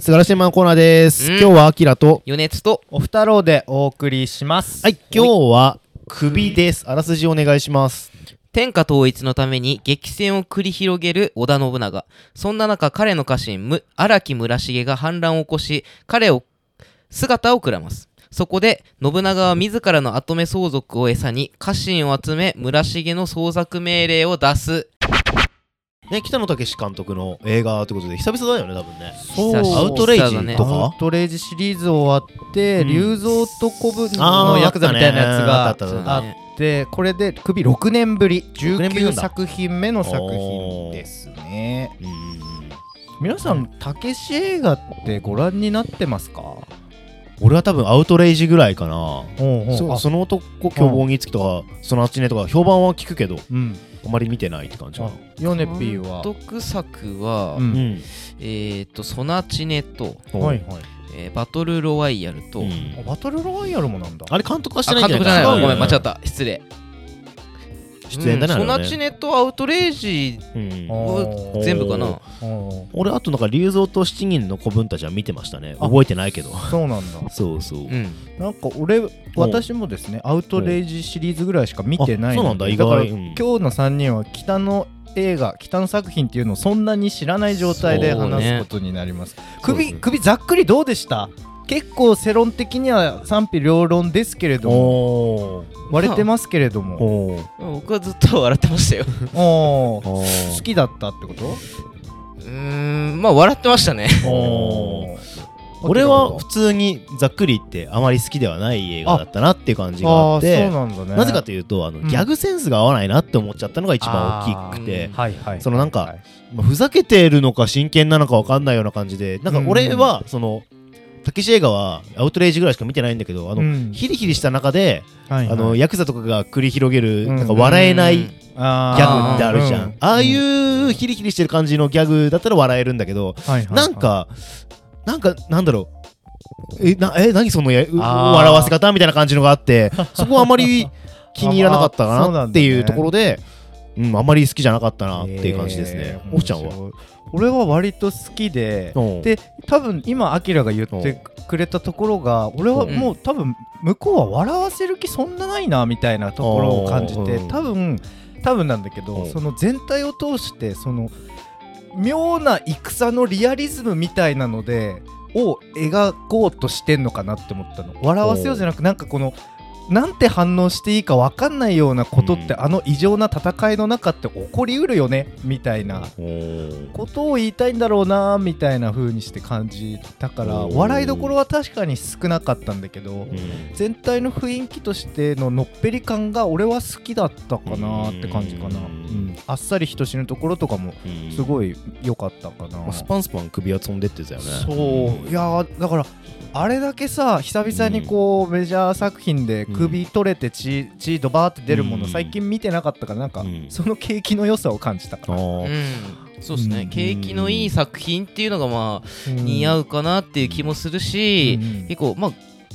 素晴らしいマンコーナーです。うん今日はアキラと、余熱とお二郎でお送りします。はい、今日は首です。あらすじお願いします。天下統一のために激戦を繰り広げる織田信長そんな中彼の家臣む荒木村重が反乱を起こし彼を姿をくらますそこで信長は自らの跡目相続を餌に家臣を集め村重の捜索命令を出すね、北野武監督の映画ということで、久々だよね、多分ね。そうアウトレイジとか？アウトレイジシリーズ終わって、うん。龍造と古文のヤクザみたいなやつがあって、これで首6年ぶり、年ぶりなん19だ作品目の作品ですね。うん皆さん、たけし映画ってご覧になってますか？俺は多分アウトレイジぐらいかな。その男凶暴につきとか、そのあっちねとか、評判は聞くけど、うん。あまり見てないって感じかあな。ヨネピーは？監督作は、うん。うん。えっ、とソナチネと、はいはい。えーバトルロワイヤルと、うん。あバトルロワイヤルもなんだ。あれ監督はしあてないん監督じゃないわじゃないかごめん間違った。失礼。出演だね。うん。ソナチネとアウトレイジうん。全部かな。お俺あとなんか龍造と七人の子分たちは見てましたね。あ覚えてないけど。ーそうなんだ。そうそう、うんなんか俺私もですねアウトレイジシリーズぐらいしか見てないあそうなんだ。から外。うん。今日の3人は北の映画北の作品っていうのをそんなに知らない状態で話すことになります。そう首首ざっくりどうでした？結構世論的には賛否両論ですけれども。割れてますけれども。僕はずっと笑ってましたよ。好きだったってこと？うーんまあ笑ってましたね。お俺は普通にざっくり言ってあまり好きではない映画だったなっていう感じがあってなね。なぜかというとあの、うん。ギャグセンスが合わないなって思っちゃったのが一番大きくてそのなんかはいまあふざけてるのか真剣なのか分かんないような感じでなんか俺はそのたけし映画はアウトレイジぐらいしか見てないんだけどあの、うん。ヒリヒリした中で、はいはい。あのヤクザとかが繰り広げる、うん。なんか笑えないギあャグってあるじゃん。ああいうヒリヒリしてる感じのギャグだったら笑えるんだけど、はいはいはい。なんかなんかなんだろう。えなえ何そのや笑わせ方みたいな感じのがあって そこはあまり気に入らなかったかなっていうところで、うん、あまり好きじゃなかったなっていう感じですね。え。ーおふちゃんは？俺は割と好きでう。んで多分今アキラが言ってくれたところが俺はもう多分向こうは笑わせる気そんなないなみたいなところを感じてう。ん多分多分なんだけどう。んその全体を通してその妙な戦のリアリズムみたいなのでを描こうとしてんのかなって思ったの。笑わせようじゃなくなんかこのなんて反応していいか分かんないようなことって、うん。あの異常な戦いの中って起こりうるよねみたいな。うん。ことを言いたいんだろうなみたいな風にして感じたから笑いどころは確かに少なかったんだけどうん。全体の雰囲気としてののっぺり感が俺は好きだったかなって感じかな、ううん。ん、あっさり人死ぬところとかもうん。すごい良かったかな、まあスパンスパン首は飛んでってたよね。そう。いやーだからあれだけさ久々にこう、メジャー作品で首取れて血血ドバーって出るもの、うん。最近見てなかったからなんか、うん。その景気の良さを感じたかあな、うん。ーそうですね、うん。景気のいい作品っていうのがまあうん。似合うかなっていう気もするし、うん。結構まあ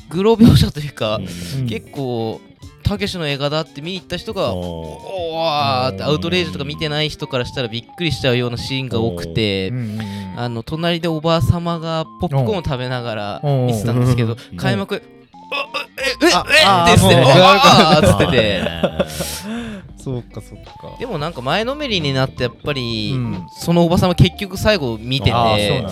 グロ描写というか、うん。結構たけしの映画だって見に行った人が、うんおーってアウトレイジとか見てない人からしたらびっくりしちゃうようなシーンが多くてあの隣でおばあ様がポップコーンを食べながらうん見てたんですけどうん。開幕えええって言ってもうあーっつっててそうかそうかでもなんか前のめりになってやっぱり、うんそのおばさま結局最後見てて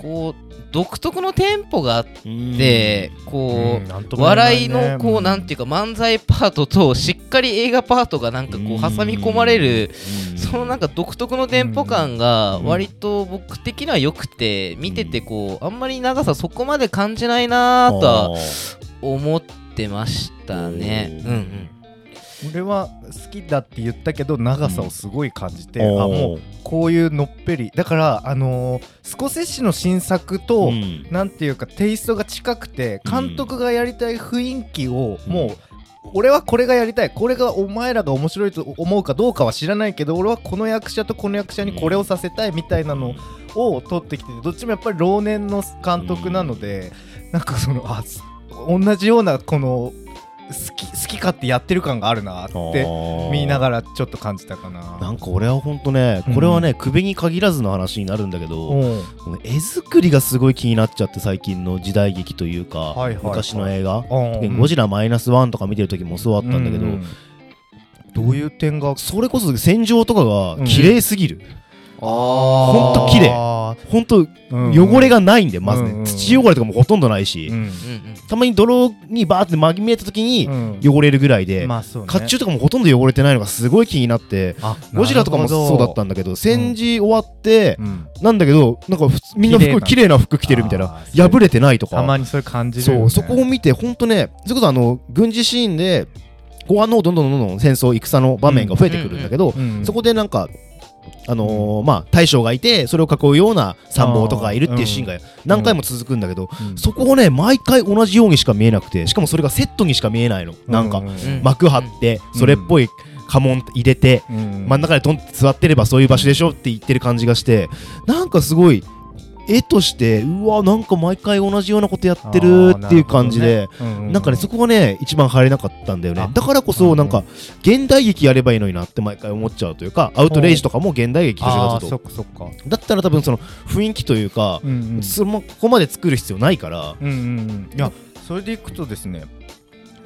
こう独特のテンポがあっうんてこう、笑いのこう、なんていうか漫才パートとしっかり映画パートがなんかこう挟み込まれる、そのなんか独特のテンポ感が割と僕的には良くて見ててこうあんまり長さそこまで感じないなとは思ってましたね。うんうん。俺は好きだって言ったけど長さをすごい感じて、うん。あもうこういうのっぺり。だからあのースコセッシの新作と、うん。なんていうかテイストが近くてうん。監督がやりたい雰囲気をもう、俺はこれがやりたいこれがお前らが面白いと思うかどうかは知らないけど俺はこの役者とこの役者にこれをさせたいみたいなのを撮ってきててどっちもやっぱり老年の監督なので、なんかそのあす同じようなこの好き好き勝手やってる感があるなって見ながらちょっと感じたかな。なんか俺はほんとねこれはね、首に限らずの話になるんだけど、うん。絵作りがすごい気になっちゃって最近の時代劇というか、はいはいはい。昔の映画、うん。ゴジラマイナスワンとか見てる時もそうだったんだけど、うどういう点が？それこそ戦場とかが綺麗すぎる、あほんと綺麗。あほんとー汚れがないんでまずね、うんうん土汚れとかもほとんどないし、うん。たまに泥にバーってまぎめえた時にうん。汚れるぐらいで、まあね。甲冑とかもほとんど汚れてないのがすごい気になってあゴジラとかもそうだったんだけど戦時終わって、うん。なんだけどなんかみんな服綺麗な。服着てるみたいな破れてないとか。たまにそういう感じね。そうそこを見てほんとねそれこそあの軍事シーンで後半の方どんどんどんどん戦争戦の場面が増えてくるんだけど、うん。そこでなんかあのーまあ大将がいてそれを囲うような参謀とかがいるっていうシーンが何回も続くんだけど、うん。そこをね毎回同じようにしか見えなくてしかもそれがセットにしか見えないの。なんか幕張ってそれっぽい家紋入れてうん。真ん中でドンって座ってればそういう場所でしょって言ってる感じがしてなんかすごい絵としてうわなんか毎回同じようなことやってるっていう感じで、なんかねそこがね一番入れなかったんだよね。あ。だからこそなんか現代劇やればいいのになって毎回思っちゃうというかアウトレイジとかも現代劇としてあーそがずっっかそっか。とだったら多分その雰囲気というか、うんうん。そのここまで作る必要ないから、うんうんうん。いやそれでいくとですね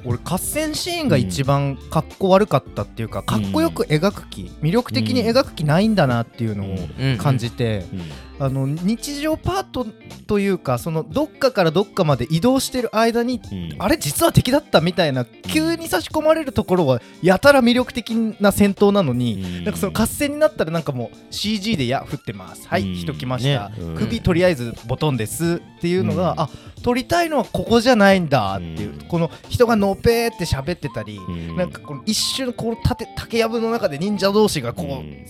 俺合戦シーンが一番かっこ悪かったっていうか、かっこよく描く気魅力的に描く気ないんだなっていうのをうん。感じて、うんあの日常パートというかそのどっかからどっかまで移動してる間にうん。あれ実は敵だったみたいな急に差し込まれるところはやたら魅力的な戦闘なのに、うん。なんかその合戦になったらなんかもう CG で「や降ってますはい、うん。人来ました、ね。うん。首とりあえずボトンです」っていうのが、うん。あ撮りたいのはここじゃないんだっていう、うん。この人がのぺーって喋ってたり、うん。なんかこの一瞬この竹竹やぶの中で忍者同士がこう、うん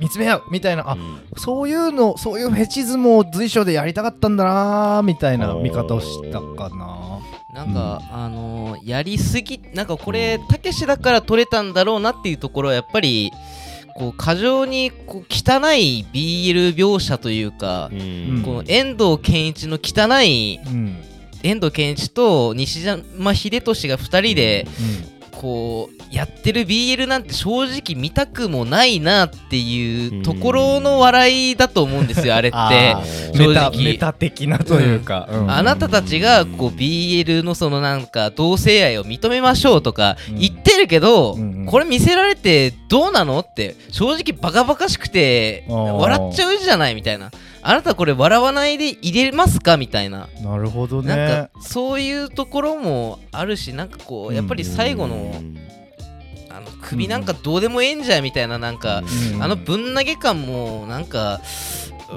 見つめ合うみたいなあ、うん。そういうのそういうフェチズムを随所でやりたかったんだなーみたいな見方をしたかな。なんか、あのーやりすぎなんかこれたけしだから撮れたんだろうなっていうところはやっぱりこう過剰にこう汚い BL 描写というか、うん。この遠藤健一の汚いうん。遠藤健一と西島秀俊が2人でこうやってる BL なんて正直見たくもないなっていうところの笑いだと思うんですよあれって。あ。正直。メタメタ的なというか、うん。あなたたちがこう BL のそのなんか同性愛を認めましょうとかうん。言ってるけど、うんうん。これ見せられてどうなのって正直バカバカしくて笑っちゃうじゃないみたいなあなたこれ笑わないで入れますか？みたいな、なるほどね。なんかそういうところもあるしなんかこうやっぱり最後の,、あの首なんかどうでもええんじゃみたいななんか、うん。あのぶん投げ感もなんかう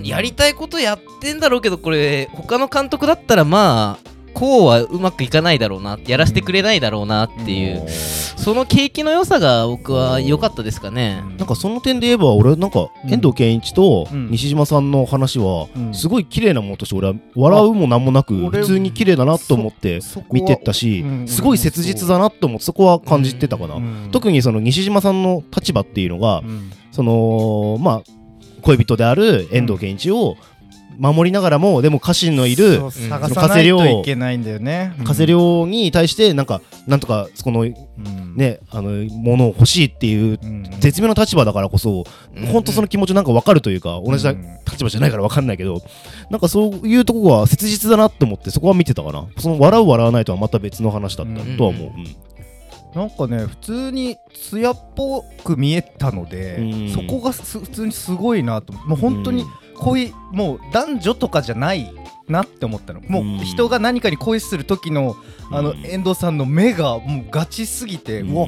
んやりたいことやってんだろうけどこれ他の監督だったらまあこうはうまくいかないだろうなやらせてくれないだろうなっていう、その景気の良さが僕は良かったですかね。なんかその点で言えば俺なんかうん遠藤健一とうん。西島さんの話はうんすごい綺麗なものとして俺は笑うもなんもなく俺普通に綺麗だなと思って見てったしうん。すごい切実だなと思ってそこは感じてたかな。うん。特にその西島さんの立場っていうのがうん。そのまあ恋人である遠藤健一を守りながらもでも家臣のいる探さないといけないんだよね。加瀬亮に対してなんかなんとかそこのうん。ねあのものを欲しいっていううん。絶妙な立場だからこそうん。本当その気持ちなんか分かるというか同じうん立場じゃないから分かんないけどなんかそういうとこが切実だなって思ってそこは見てたかな。その笑う笑わないとはまた別の話だったとは思う、うんなんかね普通に艶っぽく見えたので、うん。そこがす普通にすごいなともう本当に恋、もう男女とかじゃないなって思ったの。もう人が何かに恋する時のあのうん遠藤さんの目がもうガチすぎて、ううんわ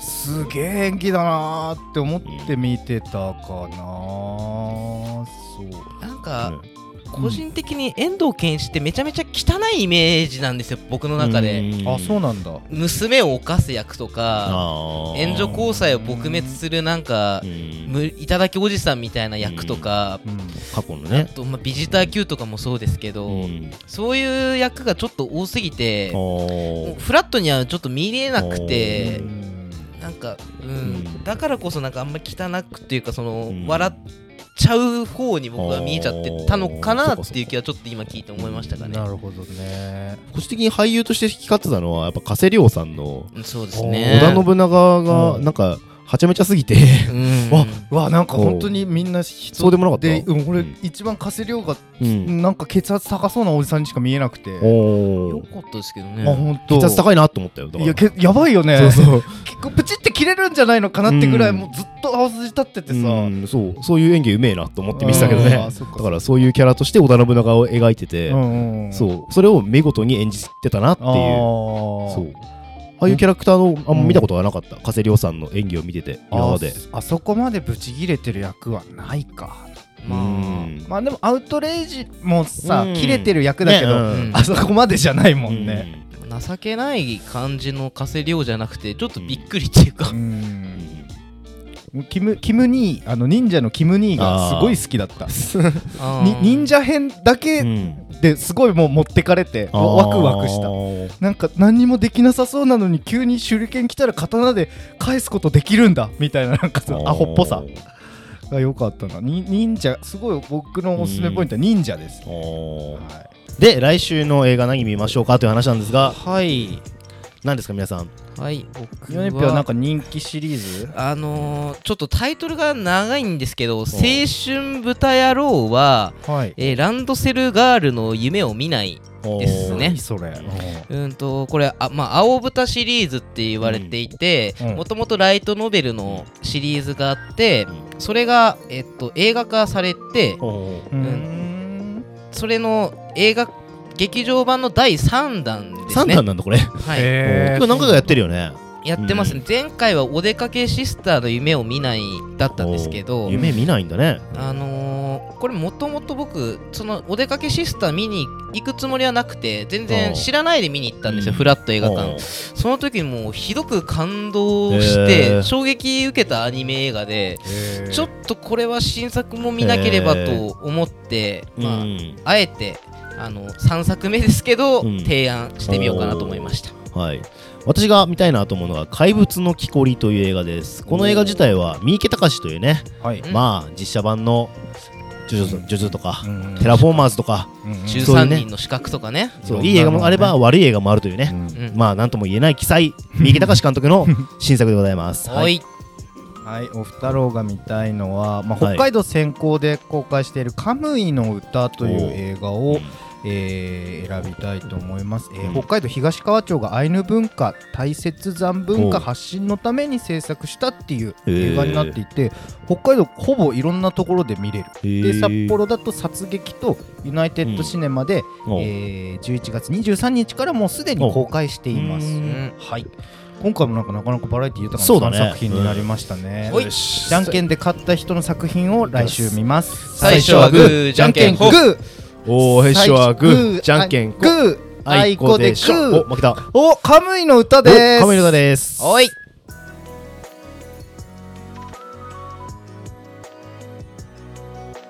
すげえ演技だなーって思って見てたかなそう。なんか、うん個人的に遠藤健一ってめちゃめちゃ汚いイメージなんですよ僕の中で、うん。あそうなんだ。娘を犯す役とか援助交際を撲滅するなんかうん。むいただきおじさんみたいな役とか、うん。過去のあねと、まあ、ビジター Q とかもそうですけど、うん。そういう役がちょっと多すぎてフラットにはちょっと見れなくてうん。なんか、うん。うん。だからこそなんかあんまり汚くっていうかその、うん。笑ちゃう方に僕は見えちゃってたのかなっていう気はちょっと今聞いて思いましたかね。なるほどね。個人的に俳優として光ってたのはやっぱ加瀬亮さんのうんそうですおね。織田信長がうんなんかはちゃめちゃすぎて。うん。わうわなんか本当にみんな人そうでもなかった。で、うん、俺、うん。一番加瀬亮が、うん。なんか血圧高そうなおじさんにしか見えなくて、よかったですけどね。本当。血圧高いなと思ったよ。いやけやばいよね。そうそう。結構プチって切れるんじゃないのかなってぐらい、うん。もうずっと青筋立っててさ、うんそう。そういう演技うめえなと思って見てたけどね。だからそういうキャラとして織田信長を描いてて、うんうん、そう。それを見事に演じてたなっていう。そうああいうキャラクターのあん。ま見たことがなかった。加瀬亮さんの演技を見てて。今までああそこまでブチ切れてる役はないか。まあうん。まあでもアウトレイジもさ、うん。切れてる役だけど、ねうん。あそこまでじゃないもんね、情けない感じの加瀬亮じゃなくてちょっとびっくりっていうか。うん。キムキムニーあの忍者のキムニーがすごい好きだった。忍者編だうけんですごいもう持ってかれてワクワクした。なんか何にもできなさそうなのに急に手裏剣来たら刀で返すことできるんだみたいななんかそのアホっぽさ。が良かったな。に忍者すごい僕のおすすめポイントは忍者です、はい。で来週の映画何見ましょうかという話なんですが。はい。何ですか皆さんはい僕ヨネピはなんはか人気シリーズ？あのーちょっとタイトルが長いんですけど「青春豚野郎は」はい。えーランドセルガールの夢を見ないですね。何それ。うん。とこれあ、まあ、青豚シリーズって言われていてうん。もともとライトノベルのシリーズがあってそれが、えっと、映画化されてうーん。それの映画劇場版の第3弾です3ね弾なんだこれ。はい。今日何回かやってるよね。やってますね、前回はお出かけシスターの夢を見ないだったんですけど夢見ないんだね。あのーこれもともと僕そのお出かけシスター見に行くつもりはなくて全然知らないで見に行ったんですよ、うん。フラット映画館。その時にもうひどく感動しへてー。衝撃受けたアニメ映画でちょっとこれは新作も見なければと思ってまあうんあえてあの3作目ですけど、うん。提案してみようかなと思いました。はい。私が見たいなと思うのが「怪物の木こり」という映画です。この映画自体は三池隆というねはい。うん。まあ実写版のジョジョジョジョとかうんテラフォーマーズとかうんうん。13そういうね人の資格とかね。そう。いい映画もあれば悪い映画もあるというね。うん。うん。まあなんとも言えない記載三池隆監督の 新作でございます。はい。はい、お二郎が見たいのは、まあ、はい。北海道先行で公開している「カムイの歌」という映画を、うんえー選びたいと思います、えーうん。北海道東川町がアイヌ文化大雪山文化お発信のために制作したっていう映画になっていて北海道ほぼいろんなところで見れる。へー。で札幌だと殺撃とユナイテッドシネマで、おう。えー11月23日からもうすでに公開しています。はい。今回もなんかなかなかバラエティ豊かそうだね。な作品になりましたね。ほいよしじゃんけんで勝った人の作品を来週見ます。最初はグー。じゃんけんグー。おー最初はグーじゃんけんグー。あいこでグしょー。お負けたお、カムイの歌おです。カメラですおい